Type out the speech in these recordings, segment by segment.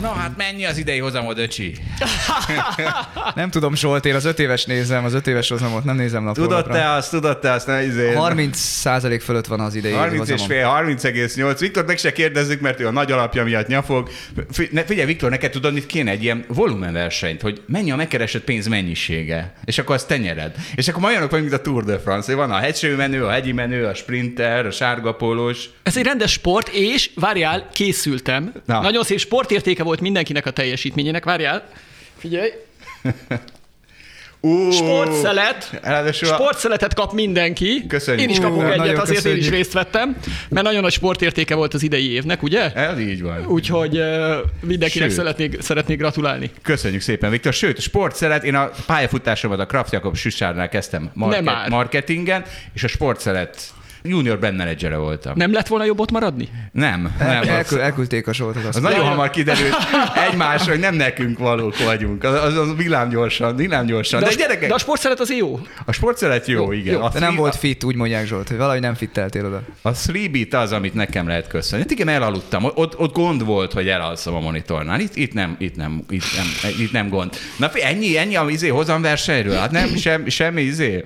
Na hát mennyi az idei hozamod, öcsi? Nem tudom, Zsolt, én az öt éves nézem, az öt éves hozamot nem nézem nap Tudod te azt, tudod te azt, ne izé. 30 százalék fölött van az idei 30 és hozamom. fél, 30,8. Viktor meg se kérdezzük, mert ő a nagy alapja miatt nyafog. Figyelj, Viktor, neked tudod, mit kéne egy ilyen volumenversenyt, hogy mennyi a megkeresett pénz mennyisége, és akkor azt tenyered. És akkor majd olyanok vagy, mint a Tour de France. Van a hegyső menő, a hegyi menő, a sprinter, a sárga pólós. Ez egy rendes sport, és várjál, készültem. Na. Nagyon szép sportértéke volt mindenkinek a teljesítményének. Várjál, figyelj. Ú, Sportszelet. Ráadásul Sportszeletet kap mindenki. Köszönjük. Én is kapok egyet, azért én is köszönjük. részt vettem, mert nagyon nagy sportértéke volt az idei évnek, ugye? Ez így van. Úgyhogy uh, mindenkinek Sőt. szeretnék, szeretnék gratulálni. Köszönjük szépen, Viktor. Sőt, sportszelet, én a pályafutásomat a Kraft Jakob Süssárnál kezdtem Nem market, már. marketingen, és a sportszelet junior brand menedzsere voltam. Nem lett volna jobb ott maradni? Nem, nem. Az, Elkül, elküldték a Zsoltot. az nagyon hamar kiderült egymásra, hogy nem nekünk valók vagyunk. Az, az, az villámgyorsan, villámgyorsan. De, a, de gyerekek, de a sportszelet az jó. a sportszelet jó, Jó, igen. jó. A De nem volt fit, úgy mondják Zsolt, hogy valahogy nem fitteltél oda. A 3 az, amit nekem lehet köszönni. Hát igen, elaludtam. Ott, ott gond volt, hogy elalszom a monitornál. Itt, itt, nem, itt, nem, itt, nem, itt nem gond. Na fi- ennyi, ennyi a izé, hozamversenyről? Hát nem, sem, semmi izé.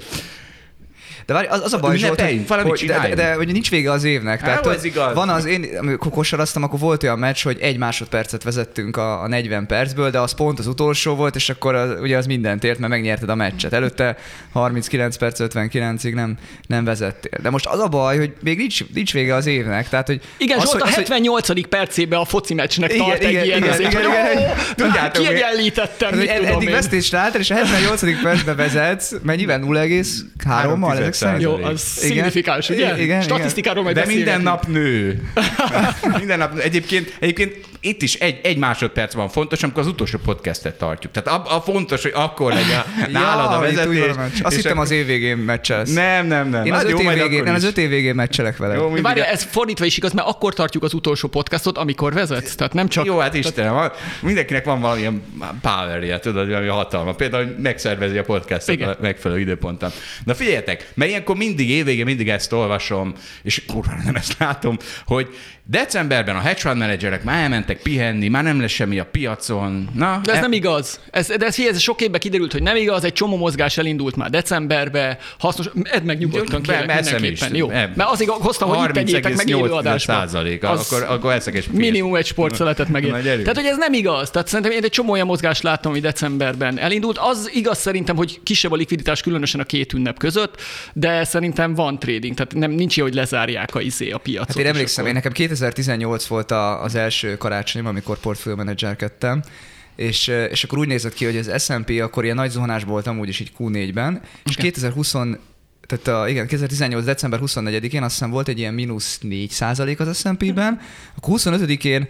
De várj, az, az a baj, Zsolt, hogy, valamit hogy de, de, de, hogy nincs vége az évnek. Tehát, hogy ez igaz. Van az én, amikor kosaraztam, akkor volt olyan meccs, hogy egy másodpercet vezettünk a, a 40 percből, de az pont az utolsó volt, és akkor az, ugye az mindent ért, mert megnyerted a meccset. Előtte 39 perc 59-ig nem, nem vezettél. De most az a baj, hogy még nincs, nincs vége az évnek. Tehát, hogy Igen, az, Zsolt hogy, a az, hogy- 78. percében a foci meccsnek Igen, tart igen, egy ilyen igen, azért, igen, hogy igen. ó, Tudjátok, kiegyenlítettem, mit tudom eddig én. vesztésre álltál, és a 78. percben vezetsz, mennyiben 0,3-mal szerint? Jó, az Igen. szignifikáns, ugye? Igen, igen. Statisztikáról majd De minden nap nő. minden nap. Egyébként, egyébként itt is egy, egy másodperc van fontos, amikor az utolsó podcastet tartjuk. Tehát a, a fontos, hogy akkor legyen nálad a Ja, úgy vezetés. van a meccs. Azt és hittem akkor- az év végén meccselsz. Nem, nem, nem. Én Hát az jó, öt év majd végén, nem, az öt év végén meccselek vele. Jó, Várj, ez fordítva is igaz, mert akkor tartjuk az utolsó podcastot, amikor vezetsz. Tehát nem csak... Jó, hát Istenem, mindenkinek van valamilyen powerje, tudod, valami hatalma. Például, hogy megszervezi a podcastot Igen. a megfelelő időponton. Na figyeljetek, mert ilyenkor mindig évvége, mindig ezt olvasom, és kurva nem ezt látom, hogy decemberben a hedge fund menedzserek már elmentek pihenni, már nem lesz semmi a piacon. Na, De ez e- nem igaz. Ez, de ez, ez sok évben kiderült, hogy nem igaz, egy csomó mozgás elindult már decemberbe, hasznos, edd meg nyugodtan, kérlek, mindenképpen. is. Jó. Em. Mert azért hoztam, hogy itt tegyétek meg élő 30,8 adásban. százalék, Az akkor, akkor eszek és Minimum egy sportszeletet megér. Na. Tehát, hogy ez nem igaz. Tehát szerintem én egy csomó olyan mozgást láttam, ami decemberben elindult. Az igaz szerintem, hogy kisebb a likviditás, különösen a két ünnep között, de szerintem van trading. Tehát nem, nincs ilyen, hogy lezárják a izé a piacot. Hát én emlékszem, én nekem 2018 volt a, az első karácsonyom, amikor portfólió menedzserkedtem, és, és akkor úgy nézett ki, hogy az S&P akkor ilyen nagy zuhanásban volt amúgy is így Q4-ben, és 2020 tehát a, igen, 2018. december 24-én azt hiszem volt egy ilyen mínusz 4 százalék az S&P-ben, akkor 25-én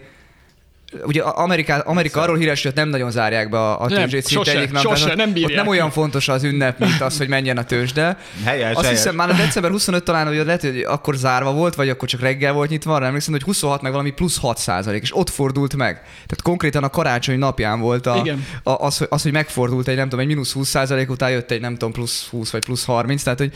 Ugye a- Amerika, Amerika arról híres, hogy ott nem nagyon zárják be a, a tőzsdét szinte sose, egyik nap. sose, nem Ott nem olyan fontos az ünnep, mint az, hogy menjen a tőzsde. Helyes, Azt helyes. hiszem már a december 25 talán, hogy lehet, hogy akkor zárva volt, vagy akkor csak reggel volt nyitva, arra emlékszem, hogy 26 meg valami plusz 6 százalék, és ott fordult meg. Tehát konkrétan a karácsony napján volt a, Igen. a, az, hogy- az, hogy megfordult egy, nem tudom, egy mínusz 20 százalék után jött egy, nem tudom, plusz 20 vagy plusz 30, tehát hogy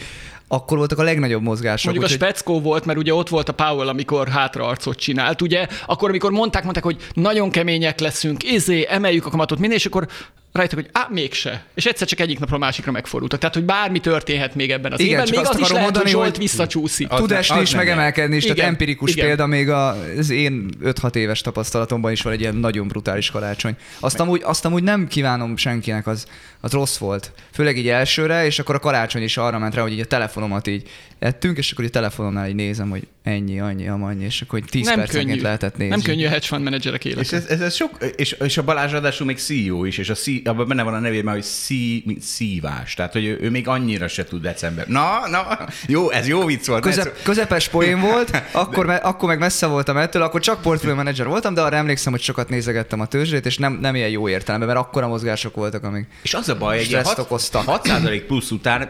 akkor voltak a legnagyobb mozgások. Mondjuk a úgyhogy- speckó volt, mert ugye ott volt a Powell, amikor hátraarcot csinált, ugye? Akkor, amikor mondták, mondták, hogy nagyon kemények leszünk, izé, emeljük a kamatot, minden, és akkor rájöttek, hogy á, mégse. És egyszer csak egyik napról a másikra megfordultak. Tehát, hogy bármi történhet még ebben az Igen, évben, még azt az is lehet, hogy mondani, Zsolt hogy- visszacsúszik. Tud esni az is, nem meg lehet. emelkedni is, Igen, tehát empirikus igen. példa még a, az én 5-6 éves tapasztalatomban is van egy ilyen nagyon brutális karácsony. Azt amúgy, azt amúgy nem kívánom senkinek, az, az rossz volt. Főleg így elsőre, és akkor a karácsony is arra ment rá, hogy így a telefonomat így ettünk, és akkor a telefonomnál így nézem, hogy ennyi, annyi, amannyi, és akkor 10 Nem percenként könnyű. lehetett nézni. Nem könnyű a hedge fund menedzserek élete. És ez, ez, ez sok, és, és a Balázs ráadásul még CEO is, és a C, abban benne van a nevében, hogy szí, mint szívás. Tehát, hogy ő, ő, még annyira se tud december. Na, na, jó, ez jó vicc volt. Közep, közepes poén volt, akkor, me, akkor meg messze voltam ettől, akkor csak portfólió menedzser voltam, de arra emlékszem, hogy sokat nézegettem a tőzsdét, és nem, nem ilyen jó értelemben, mert akkora mozgások voltak, amik... És az a baj, Stresszt 6, okoztak. 6 plusz után,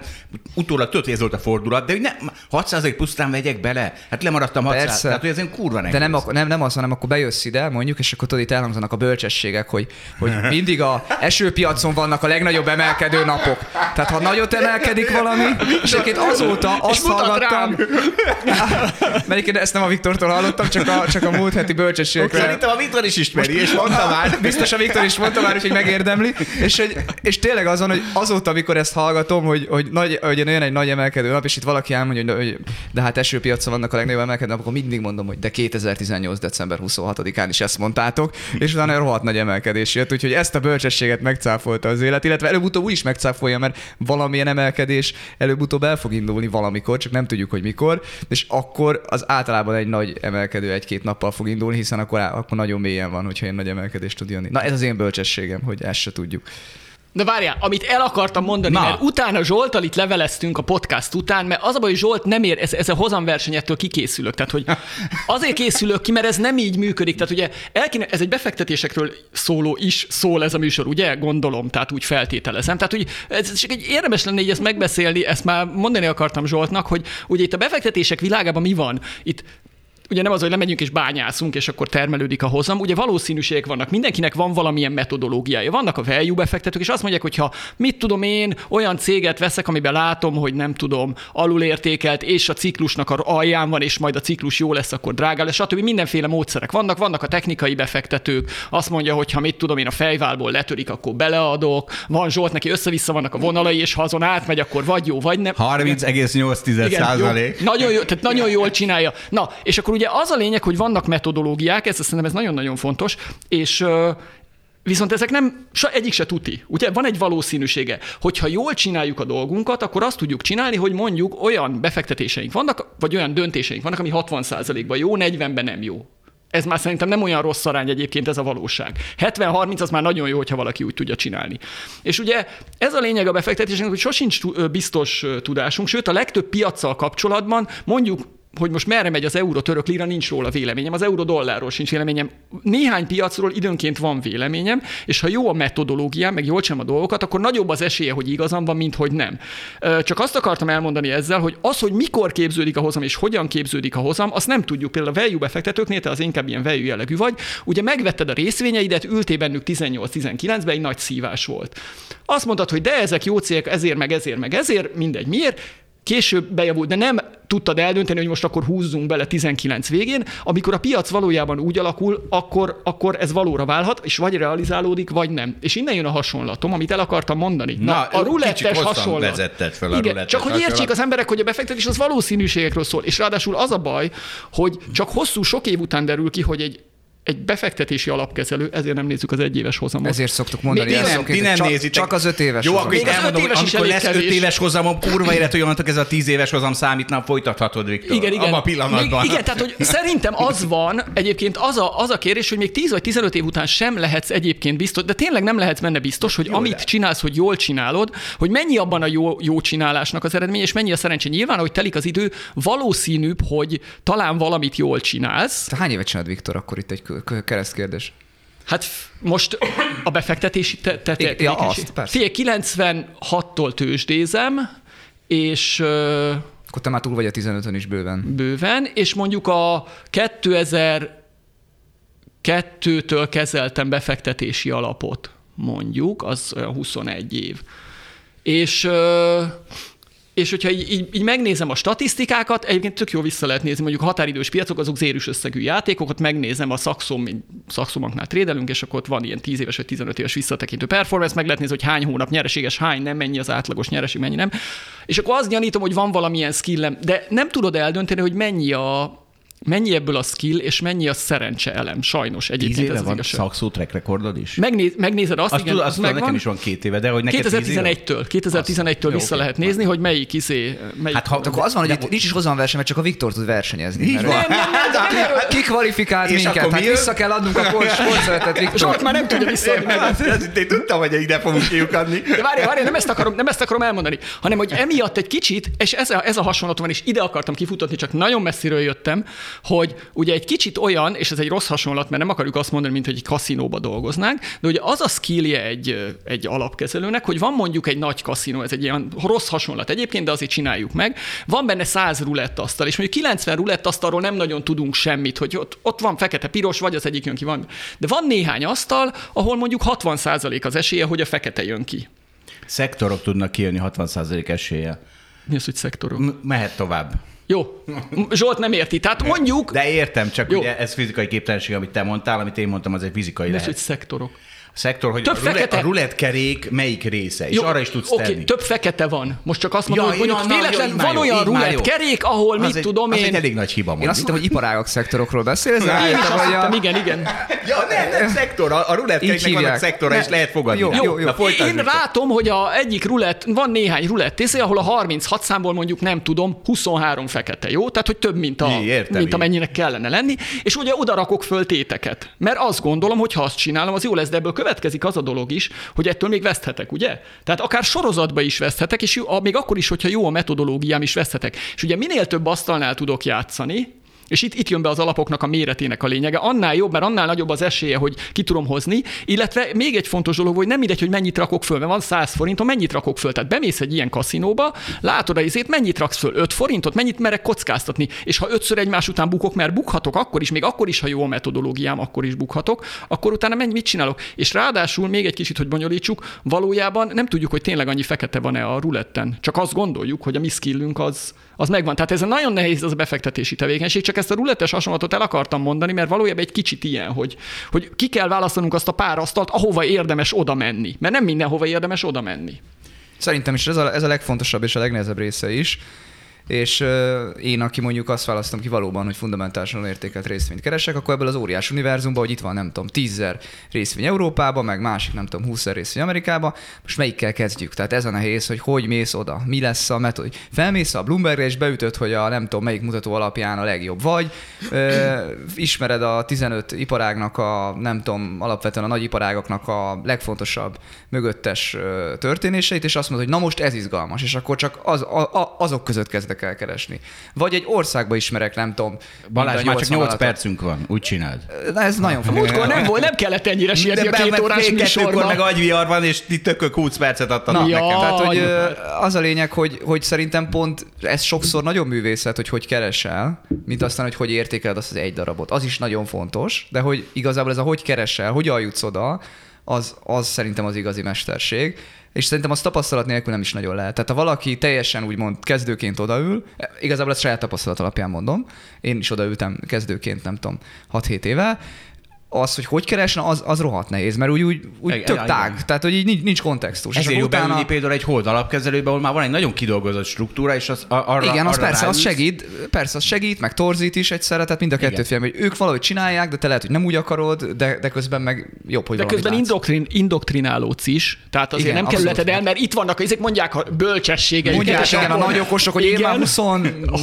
utólag hogy ez volt a fordulat, de hogy nem, 6 plusz után vegyek bele. Hát lemaradtam 600, Persze. tehát hogy ez egy kurva nehéz. De nem, nem, nem az, hanem akkor bejössz ide, mondjuk, és akkor tudod, itt elhangzanak a bölcsességek, hogy, hogy mindig a esőpiacon vannak a legnagyobb emelkedő napok. Tehát ha nagyot emelkedik valami, és egyébként azóta azt hallgattam, én ezt nem a Viktortól hallottam, csak a, csak a múlt heti bölcsességekre. Szerintem a Viktor is ismeri, és mondta már. Biztos a Viktor is mondta már, hogy megérdemli. És, hogy, és tényleg azon, hogy azóta, amikor ezt hallgatom, hogy, hogy, nagy, hogy jön egy nagy emelkedő nap, és itt valaki elmondja, hogy, hogy de hát esőpiacon vannak a legnagyobb emelkedő napok, akkor mindig mondom, hogy de 2018. december 26-án is ezt mondtátok, és utána rohadt nagy emelkedés jött, úgyhogy ezt a bölcsességet megcáfolta az élet, illetve előbb-utóbb úgy is megcáfolja, mert valamilyen emelkedés előbb-utóbb el fog indulni valamikor, csak nem tudjuk, hogy mikor, és akkor az általában egy nagy emelkedő egy-két nappal fog indulni, hiszen akkor, akkor nagyon mélyen van, hogyha ilyen nagy emelkedés tud jönni. Na ez az én bölcsességem, hogy ezt se tudjuk. De várjál, amit el akartam mondani, Na. mert utána Zsoltal itt leveleztünk a podcast után, mert az a baj, hogy Zsolt nem ér, ez, ez a hozamversenyettől kikészülök. Tehát, hogy azért készülök ki, mert ez nem így működik. Tehát ugye el kéne, ez egy befektetésekről szóló is szól ez a műsor, ugye? Gondolom, tehát úgy feltételezem. Tehát, hogy ez csak egy érdemes lenne így ezt megbeszélni, ezt már mondani akartam Zsoltnak, hogy ugye itt a befektetések világában mi van? Itt ugye nem az, hogy lemegyünk és bányászunk, és akkor termelődik a hozam, ugye valószínűségek vannak. Mindenkinek van valamilyen metodológiája. Vannak a value befektetők, és azt mondják, hogy ha mit tudom én, olyan céget veszek, amiben látom, hogy nem tudom, alulértékelt, és a ciklusnak a alján van, és majd a ciklus jó lesz, akkor drága lesz, stb. Mindenféle módszerek vannak. Vannak a technikai befektetők, azt mondja, hogy ha mit tudom én, a fejválból letörik, akkor beleadok. Van Zsolt, neki össze-vissza vannak a vonalai, és ha azon átmegy, akkor vagy jó, vagy nem. 30,8 Igen, százalék. nagyon jó, tehát nagyon jól csinálja. Na, és akkor ugye az a lényeg, hogy vannak metodológiák, ez szerintem ez nagyon-nagyon fontos, és Viszont ezek nem, se, egyik se tuti. Ugye van egy valószínűsége, hogyha jól csináljuk a dolgunkat, akkor azt tudjuk csinálni, hogy mondjuk olyan befektetéseink vannak, vagy olyan döntéseink vannak, ami 60%-ban jó, 40-ben nem jó. Ez már szerintem nem olyan rossz arány egyébként ez a valóság. 70-30 az már nagyon jó, hogyha valaki úgy tudja csinálni. És ugye ez a lényeg a befektetésnek, hogy sosincs biztos tudásunk, sőt a legtöbb piaccal kapcsolatban mondjuk hogy most merre megy az euró török lira, nincs róla véleményem, az euró dollárról sincs véleményem. Néhány piacról időnként van véleményem, és ha jó a metodológiám, meg jól csinálom a dolgokat, akkor nagyobb az esélye, hogy igazam van, mint hogy nem. Csak azt akartam elmondani ezzel, hogy az, hogy mikor képződik a hozam és hogyan képződik a hozam, azt nem tudjuk. Például a value befektetőknél, te az inkább ilyen value jellegű vagy, ugye megvetted a részvényeidet, ültél bennük 18-19-ben, egy nagy szívás volt. Azt mondtad, hogy de ezek jó cégek, ezért, meg ezért, meg ezért, mindegy, miért, később bejavult, de nem tudtad eldönteni, hogy most akkor húzzunk bele 19 végén. Amikor a piac valójában úgy alakul, akkor, akkor ez valóra válhat, és vagy realizálódik, vagy nem. És innen jön a hasonlatom, amit el akartam mondani. Na, a kicsit rulettes hasonlat. vezetted fel a Igen, rulettes csak hogy értsék hasonlat. az emberek, hogy a befektetés az valószínűségekről szól. És ráadásul az a baj, hogy csak hosszú, sok év után derül ki, hogy egy egy befektetési alapkezelő, ezért nem nézzük az egyéves hozamot. Ezért szoktuk mondani. Ezt nem, ti nem csak, nézitek. Csak az öt éves Jó, akkor Még öt elmondom, éves is amikor lesz öt kevés. éves hozamom, kurva élet, hogy onnantól ez a tíz éves hozam számítna, folytathatod, Viktor. Igen, igen. Abban a pillanatban. Még, igen, tehát hogy szerintem az van, egyébként az a, az a kérdés, hogy még 10 vagy 15 év után sem lehetsz egyébként biztos, de tényleg nem lehetsz benne biztos, hogy amit lehet. csinálsz, hogy jól csinálod, hogy mennyi abban a jó, jó csinálásnak az eredmény, és mennyi a szerencse. Nyilván, hogy telik az idő, valószínűbb, hogy talán valamit jól csinálsz. Te hány évet csinálod, Viktor, akkor itt egy keresztkérdés? Hát most a befektetési te, te, te, Ja, tevékenység. azt, persze. Figyelj, 96-tól tőzsdézem, és Akkor te már túl vagy a 15-ön is bőven. bőven, és mondjuk a 2002-től kezeltem befektetési alapot, mondjuk, az olyan 21 év. És, és hogyha így, így, így megnézem a statisztikákat, egyébként tök jó vissza lehet nézni, mondjuk határidős piacok, azok zérus összegű játékok, ott megnézem a szakszom, mint szakszomanknál trédelünk, és akkor ott van ilyen 10 éves vagy 15 éves visszatekintő performance, meg lehet nézni, hogy hány hónap nyereséges, hány nem, mennyi az átlagos nyereség, mennyi nem. És akkor azt gyanítom, hogy van valamilyen skillem, de nem tudod eldönteni, hogy mennyi a, mennyi ebből a skill, és mennyi a szerencse elem. Sajnos Tíz egyébként éve ez az van igazság. szakszó track recordod is? Megnéz, megnézed azt, azt igen, tudom, az azt tudom, megvan. nekem is van két éve, de hogy neked tíz éve? 2011-től, 2011-től Azt- vissza jó, lehet nézni, hogy melyik izé, melyik Hát ha- akkor az van, hogy itt nincs is hozzám verseny, mert csak a Viktor tud versenyezni. Így van. Ki kvalifikált És minket? Hát vissza kell adnunk a Zsolt Viktor. már nem tudja visszaadni meg. Ez- Én tudtam, hogy ide fogunk kiukadni. De várj, várj, nem ezt, akarom, nem ezt akarom elmondani, hanem hogy emiatt egy kicsit, és ez a, ez a hasonlat van, és ide akartam kifutatni, csak nagyon messziről jöttem, hogy ugye egy kicsit olyan, és ez egy rossz hasonlat, mert nem akarjuk azt mondani, mint hogy egy kaszinóba dolgoznánk, de ugye az a skillje egy, egy alapkezelőnek, hogy van mondjuk egy nagy kaszinó, ez egy ilyen rossz hasonlat egyébként, de azért csináljuk meg, van benne 100 rulettasztal, és mondjuk 90 rulettasztalról nem nagyon tudunk semmit, hogy ott, ott van fekete-piros, vagy az egyik jön ki, van. De van néhány asztal, ahol mondjuk 60% az esélye, hogy a fekete jön ki. Szektorok tudnak kijönni 60% esélye. Mi az, hogy szektorok? M- mehet tovább. Jó. Zsolt nem érti. Tehát mondjuk, De értem, csak Jó. ugye ez fizikai képtelenség, amit te mondtál, amit én mondtam, az egy fizikai az, lehet. hogy szektorok? A szektor, hogy Több a, rulett, fekete- a rulett kerék melyik része, és arra is tudsz oké, tenni. több fekete van. Most csak azt mondom, Ja, hogy mondjuk ja, na, véletlen jó, már van jó, olyan így már rulett jó. kerék, ahol az mit egy, tudom az én. egy elég nagy hiba Én mondjuk. azt hittem, hogy iparágak szektorokról beszélsz, Én is azt hogy hittem, a... igen, igen. Ja, nem, nem, szektor, a, a rulett Így keréknek vannak hívják. szektora, és lehet fogadni. Jó, jó, jó. Na, Én látom, hogy a egyik rulett, van néhány rulett tészé, ahol a 36 számból mondjuk nem tudom, 23 fekete, jó? Tehát, hogy több, mint, a, értem, mint amennyinek kellene lenni. És ugye oda rakok föl téteket. Mert azt gondolom, hogy ha azt csinálom, az jó lesz, de ebből következik az a dolog is, hogy ettől még veszthetek, ugye? Tehát akár sorozatba is veszthetek, és még akkor is, hogyha jó a metodológiám is veszthetek. És ugye minél több asztalnál tudok játszani, és itt, itt jön be az alapoknak a méretének a lényege. Annál jobb, mert annál nagyobb az esélye, hogy ki tudom hozni. Illetve még egy fontos dolog, hogy nem mindegy, hogy mennyit rakok föl, mert van 100 forintom, mennyit rakok föl. Tehát bemész egy ilyen kaszinóba, látod a izét, mennyit raksz föl? 5 forintot, mennyit merek kockáztatni. És ha ötször egymás után bukok, mert bukhatok, akkor is, még akkor is, ha jó a metodológiám, akkor is bukhatok, akkor utána mennyi, mit csinálok? És ráadásul még egy kicsit, hogy bonyolítsuk, valójában nem tudjuk, hogy tényleg annyi fekete van-e a ruletten. Csak azt gondoljuk, hogy a mi skillünk az, az megvan. Tehát ez nagyon nehéz az a befektetési tevékenység, csak ezt a rulettes hasonlatot el akartam mondani, mert valójában egy kicsit ilyen, hogy, hogy ki kell választanunk azt a pár asztalt, ahova érdemes oda menni. Mert nem mindenhova érdemes oda menni. Szerintem is ez a, ez a legfontosabb és a legnehezebb része is. És én, aki mondjuk azt választom ki valóban, hogy fundamentálisan értékelt részvényt keresek, akkor ebből az óriás univerzumban, hogy itt van, nem tudom, tízzer részvény Európában, meg másik, nem tudom, 20 részvény Amerikában, most melyikkel kezdjük? Tehát ez a nehéz, hogy hogy mész oda, mi lesz a metod. Felmész a Bloombergre és beütöd, hogy a nem tudom melyik mutató alapján a legjobb vagy, ö, ismered a 15 iparágnak a, nem tudom, alapvetően a nagy iparágaknak a legfontosabb mögöttes történéseit, és azt mondod, hogy na most ez izgalmas, és akkor csak az, a, a, azok között kezdek el keresni. Vagy egy országba ismerek, nem tudom. Balázs, már csak 80 8 alatt. percünk van, úgy csináld. Na, ez nagyon fontos. Múltkor nem volt, nem kellett ennyire sietni a két mert órás fél kettőkor műsorba. meg agyvihar van, és ti tökök 20 percet adtanak Na, nekem. Tehát, hogy hát. az a lényeg, hogy, hogy szerintem pont ez sokszor nagyobb művészet, hogy hogy keresel, mint aztán, hogy hogy értékeled azt az egy darabot. Az is nagyon fontos, de hogy igazából ez a hogy keresel, hogyan jutsz oda, az, az szerintem az igazi mesterség. És szerintem az tapasztalat nélkül nem is nagyon lehet. Tehát ha valaki teljesen úgymond kezdőként odaül, igazából ezt saját tapasztalat alapján mondom, én is odaültem kezdőként, nem tudom, 6-7 éve, az, hogy hogy keresne, az, az rohadt nehéz, mert úgy, úgy, úgy Igen, tök igen. tág, tehát hogy így nincs, nincs kontextus. Ezért És jó akkor beülni például egy hold alapkezelőbe, ahol már van egy nagyon kidolgozott struktúra, és az arra Igen, az arra persze, az ráülsz. segít, persze, az segít, meg torzít is egyszerre, tehát mind a kettő Igen. film, hogy ők valahogy csinálják, de te lehet, hogy nem úgy akarod, de, de közben meg jobb, hogy De közben látsz. indoktrin, indoktrinálódsz is, tehát azért Igen, nem kerülheted el, mert itt vannak, ezek mondják a bölcsességeiket. Mondják, igen, a nagy okosok, hogy én már 20,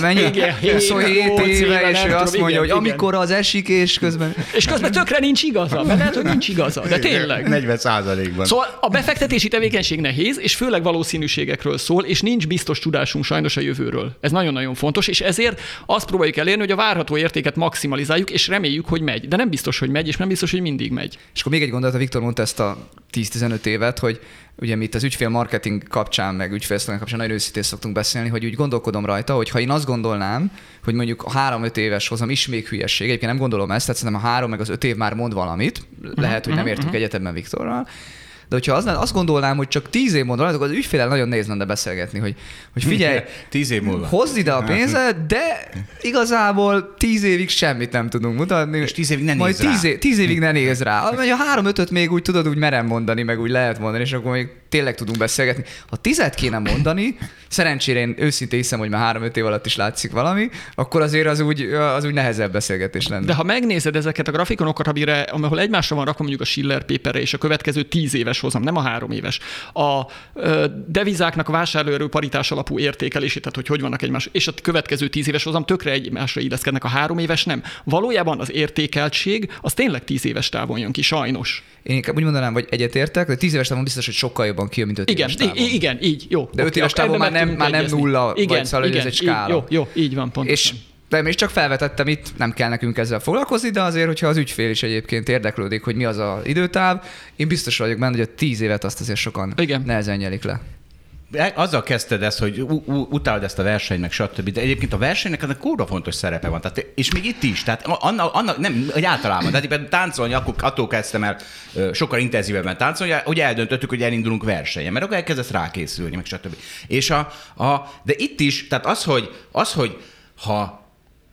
mennyi? igen, 27 nyolc éve, és ő azt mondja, igen, hogy igen. amikor az esik, és közben... És közben tökre nincs igaza, mert lehet, hogy nincs igaza, de tényleg. 40 százalékban. Szóval a befektetési tevékenység nehéz, és főleg valószínűségekről szól, és nincs biztos tudásunk sajnos a jövőről. Ez nagyon-nagyon fontos, és ezért azt próbáljuk elérni, hogy a várható értéket maximalizáljuk, és reméljük, hogy megy. De nem biztos, hogy megy, és nem biztos, hogy mindig megy. És akkor még egy gondolat, a Viktor mondta ezt a 10-15 évet, hogy ugye mi itt az ügyfél marketing kapcsán, meg ügyfélszolgálat kapcsán nagyon őszintén szoktunk beszélni, hogy úgy gondolkodom rajta, hogy ha én azt gondolnám, hogy mondjuk a 3-5 éves hozam is még hülyeség, egyébként nem gondolom ezt, tehát szerintem a 3 meg az 5 év már mond valamit, lehet, hogy nem értünk egyetemben Viktorral, de hogyha az, azt gondolnám, hogy csak 10 év valamit, akkor az ügyfélel nagyon nehéz lenne beszélgetni, hogy, hogy figyelj, 10 év múlva. hozd ide a pénzed, de igazából 10 évig semmit nem tudunk mutatni. És 10 évig ne Majd nézz rá. 10, év, 10 évig ne néz rá. A 3 5 még úgy tudod, úgy merem mondani, meg úgy lehet mondani, és akkor még tényleg tudunk beszélgetni. Ha tizet kéne mondani, szerencsére én őszintén hiszem, hogy már három-öt év alatt is látszik valami, akkor azért az úgy, az úgy nehezebb beszélgetés lenne. De ha megnézed ezeket a grafikonokat, amire, ahol egymásra van rakva mondjuk a Schiller paperre és a következő tíz éves hozam, nem a három éves, a devizáknak a vásárlóerő paritás alapú értékelését, tehát hogy hogy vannak egymás, és a következő tíz éves hozam tökre egymásra illeszkednek, a három éves nem. Valójában az értékeltség az tényleg tíz éves távon jön ki, sajnos. Én inkább úgy mondanám, hogy egyetértek, de tíz éves távon biztos, hogy sokkal jobban kijön, mint öt Igen, éves távon. igen, így, jó. De öt Oké, éves távon már nem- már nem nulla, egyezni. vagy igen, szóval, hogy ez igen, egy így, skála. Jó, jó, így van, pontosan. És nem is csak felvetettem itt, nem kell nekünk ezzel foglalkozni, de azért, hogyha az ügyfél is egyébként érdeklődik, hogy mi az az időtáv, én biztos vagyok benne, hogy a tíz évet azt azért sokan Igen. nehezen nyelik le. Azzal kezdted ezt, hogy u- u- utálod ezt a versenyt, meg stb. De egyébként a versenynek ennek kóra fontos szerepe van. Tehát, és még itt is. Tehát annak, annak nem, hogy általában. Tehát éppen táncolni, akkor attól kezdtem el sokkal intenzívebben táncolni, hogy eldöntöttük, hogy elindulunk versenyen, mert akkor elkezdesz rákészülni, meg stb. És a, a, de itt is, tehát az, hogy, az, hogy ha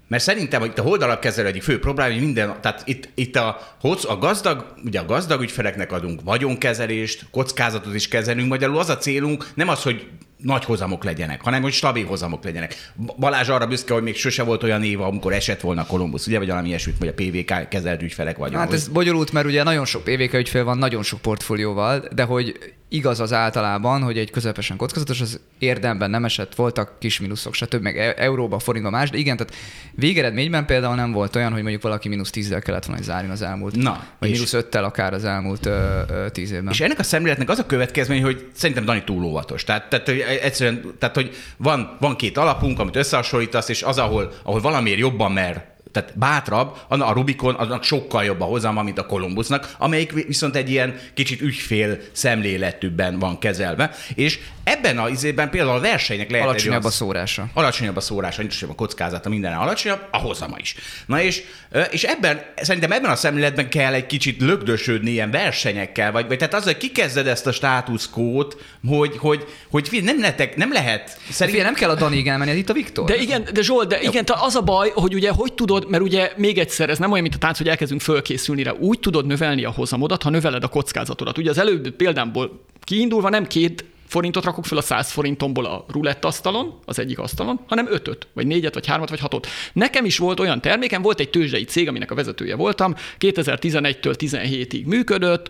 mert szerintem itt a holdalapkezelő egyik fő probléma, hogy minden, tehát itt, itt a, a gazdag, ugye a gazdag ügyfeleknek adunk vagyonkezelést, kockázatot is kezelünk, magyarul az a célunk nem az, hogy nagy hozamok legyenek, hanem hogy stabil hozamok legyenek. Ba- Balázs arra büszke, hogy még sose volt olyan év, amikor esett volna a Columbus, ugye, vagy valami ilyesmit, vagy a PVK kezelt ügyfelek vagyunk. Hát ez bonyolult, mert ugye nagyon sok PVK ügyfél van, nagyon sok portfólióval, de hogy igaz az általában, hogy egy közepesen kockázatos, az érdemben nem esett, voltak kis mínuszok, stb. meg e- euróba, forintba más, de igen, tehát végeredményben például nem volt olyan, hogy mondjuk valaki mínusz 10-zel kellett volna hogy zárjon az elmúlt, Na, vagy mínusz 5-tel akár az elmúlt ö, ö, 10 évben. És ennek a szemléletnek az a következmény, hogy szerintem Dani túl óvatos. Tehát, tehát hogy egyszerűen, tehát, hogy van, van két alapunk, amit összehasonlítasz, és az, ahol, ahol valamiért jobban mer tehát bátrabb, annak a Rubikon annak sokkal jobb a hozama, mint a Columbusnak, amelyik viszont egy ilyen kicsit ügyfél szemléletűbben van kezelve. És ebben az izében például a versenynek lehet Alacsonyabb egy a szórása. Alacsonyabb a szórása, nincs a kockázata, minden alacsonyabb, a hozama is. Na és, és ebben, szerintem ebben a szemléletben kell egy kicsit lögdösödni ilyen versenyekkel, vagy, vagy tehát az, hogy kikezded ezt a státuszkót, hogy, hogy, hogy figyelj, nem, lehetek, nem lehet. Figyelj, Szerintem nem kell a Danig elmenni, itt a Viktor. De igen, de Zsolt, de igen, tehát az a baj, hogy ugye hogy tudod, mert ugye még egyszer, ez nem olyan, mint a tánc, hogy elkezdünk fölkészülni rá. Úgy tudod növelni a hozamodat, ha növeled a kockázatodat. Ugye az előbb példámból kiindulva nem két forintot rakok fel a 100 forintomból a rulett asztalon, az egyik asztalon, hanem ötöt, vagy négyet, vagy hármat, vagy hatot. Nekem is volt olyan termékem, volt egy tőzsdei cég, aminek a vezetője voltam, 2011-től 17-ig működött,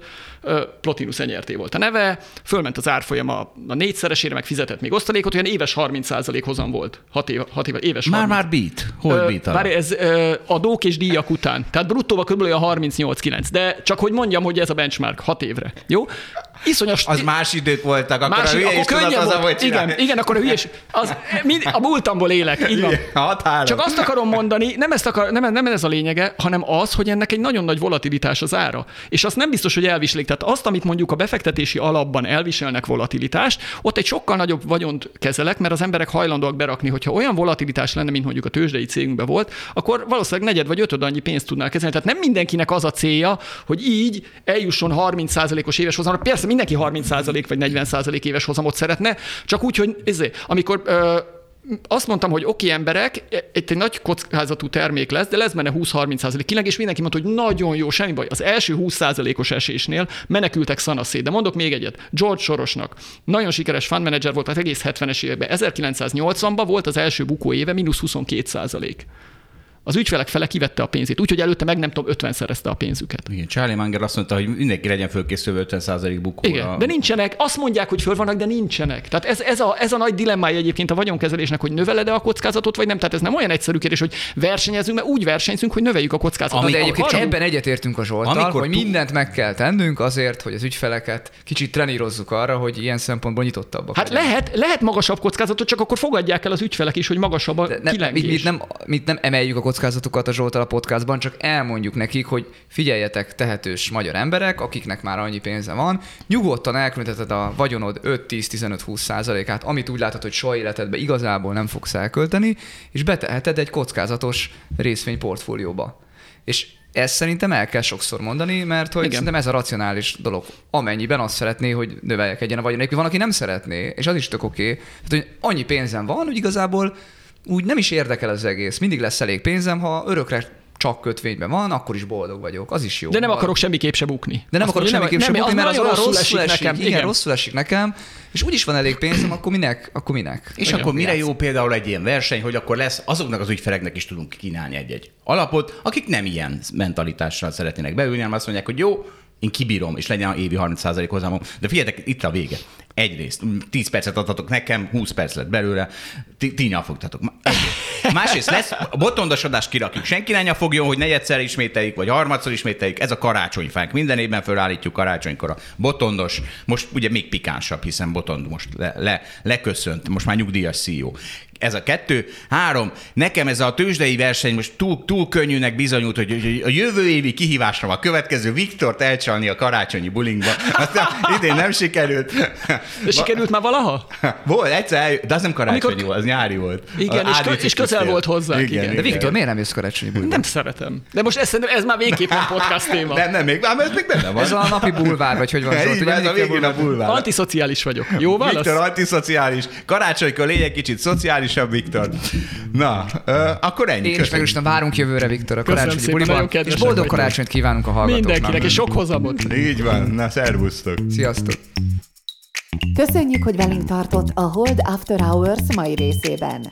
Plotinus NRT volt a neve, fölment az árfolyama a négyszeresére, meg fizetett még osztalékot, olyan éves 30% hozam volt. 6 év, hat éve, éves már 30. már beat. Ö, beat Várj, ez ö, adók és díjak után. Tehát bruttóba kb. a 38-9. De csak hogy mondjam, hogy ez a benchmark 6 évre. Jó? Iszonyos. Az más idők voltak, akkor Másik, a hülye akkor is tudod az, volt. Igen, igen, akkor a hülyes. Az, mind, a múltamból élek, így van. Csak azt akarom mondani, nem, ezt akar, nem, nem ez a lényege, hanem az, hogy ennek egy nagyon nagy volatilitás az ára. És azt nem biztos, hogy elviselik. Tehát azt, amit mondjuk a befektetési alapban elviselnek volatilitást, ott egy sokkal nagyobb vagyont kezelek, mert az emberek hajlandóak berakni, hogyha olyan volatilitás lenne, mint mondjuk a tőzsdei cégünkben volt, akkor valószínűleg negyed vagy ötöd annyi pénzt tudnál kezelni. Tehát nem mindenkinek az a célja, hogy így eljusson 30%-os éves hozamra. Persze mindenki 30% vagy 40% éves hozamot szeretne, csak úgy, hogy ezért, amikor ö, azt mondtam, hogy oké emberek, itt egy nagy kockázatú termék lesz, de lesz benne 20-30 százalék kileg, és mindenki mondta, hogy nagyon jó, semmi baj. Az első 20 százalékos esésnél menekültek szanaszét. De mondok még egyet. George Sorosnak nagyon sikeres fund manager volt az egész 70-es években. 1980-ban volt az első bukó éve, mínusz 22 százalék. Az ügyfelek fele kivette a pénzét, úgyhogy előtte meg nem tudom, 50 szerezte a pénzüket. Igen, Charlie Munger azt mondta, hogy mindenki legyen fölkészülve 50% bukóra. Igen, de nincsenek, azt mondják, hogy föl vannak, de nincsenek. Tehát ez, ez, a, ez a nagy dilemmája egyébként a vagyonkezelésnek, hogy növeled-e a kockázatot, vagy nem. Tehát ez nem olyan egyszerű kérdés, hogy versenyezünk, mert úgy versenyzünk, hogy növeljük a kockázatot. Na, de Amikor- egyébként Arra- ebben egyetértünk a Zsoltal, Amikor hogy mindent meg kell tennünk azért, hogy az ügyfeleket kicsit trenírozzuk arra, hogy ilyen szempontból nyitottabbak Hát lehet, lehet magasabb kockázatot, csak akkor fogadják el az ügyfelek is, hogy magasabb a De kilengés. mit, mit, nem, mit nem emeljük a kockázatokat a Zsoltal a podcastban, csak elmondjuk nekik, hogy figyeljetek tehetős magyar emberek, akiknek már annyi pénze van, nyugodtan elkülönítheted a vagyonod 5-10-15-20 százalékát, amit úgy látod, hogy soha életedben igazából nem fogsz elkölteni, és beteheted egy kockázatos részvényportfólióba. És ezt szerintem el kell sokszor mondani, mert hogy Igen. szerintem ez a racionális dolog. Amennyiben azt szeretné, hogy növeljek a vagyon. Van, aki nem szeretné, és az is tök oké. Okay. Tehát, hogy annyi pénzem van, hogy igazából úgy nem is érdekel az egész. Mindig lesz elég pénzem, ha örökre csak kötvényben van, akkor is boldog vagyok, az is jó. De nem Van. akarok semmiképp se bukni. de nem Azt akarok semmiképp sem nem, bukni, mert az olyan rosszul esik esik, nekem. igen, igen, rosszul esik nekem, és úgyis van elég pénzem, akkor minek, akkor minek? És Igen. akkor mire jó például egy ilyen verseny, hogy akkor lesz, azoknak az ügyfeleknek is tudunk kínálni egy-egy alapot, akik nem ilyen mentalitással szeretnének beülni, hanem azt mondják, hogy jó, én kibírom, és legyen évi 30% hozamom. De figyeljetek, itt a vége. Egyrészt 10 percet adhatok nekem, 20 perc lett belőle, ti, ti nyafogtatok. Másrészt lesz, a botondosodást kirakjuk. Senki ne nyafogjon, hogy negyedszer ismételjük, vagy harmadszor ismételjük. Ez a karácsonyfánk. Minden évben fölállítjuk karácsonykor a botondos. Most ugye még pikánsabb, hiszen botond most le, le, leköszönt, most már nyugdíjas CEO. Ez a kettő. Három, nekem ez a tőzsdei verseny most túl, túl könnyűnek bizonyult, hogy hogy a jövő évi kihívásra a következő Viktort elcsalni a karácsonyi bulingba. Aztán idén nem sikerült. De sikerült már valaha? Volt, egyszer, eljö- de az nem karácsonyi Amikor- volt, az nyári volt. Igen, és kö- és közel Krisztián. volt hozzá, igen. De Viktor, miért nem jössz karácsonyi buliba? Nem szeretem. De most ez, ez már végképp nem podcast téma. Nem, nem, még, már ez még benne van. Ez a napi bulvár, vagy hogy van? Zsolt? Így Ugye ez a végén a bulvár. Antiszociális vagyok. Jó válasz? Viktor antiszociális. Karácsonykor légy egy kicsit szociálisabb, Viktor. Na, ö, akkor ennyi. Én is megüstem, várunk jövőre, Viktor, a karácsonyi buliban. És boldog karácsonyt kívánunk a hallgatóknak. Mindenkinek, és sok hozamot. Így van, na szervusztok. Sziasztok! Köszönjük, hogy velünk tartott a Hold After Hours mai részében.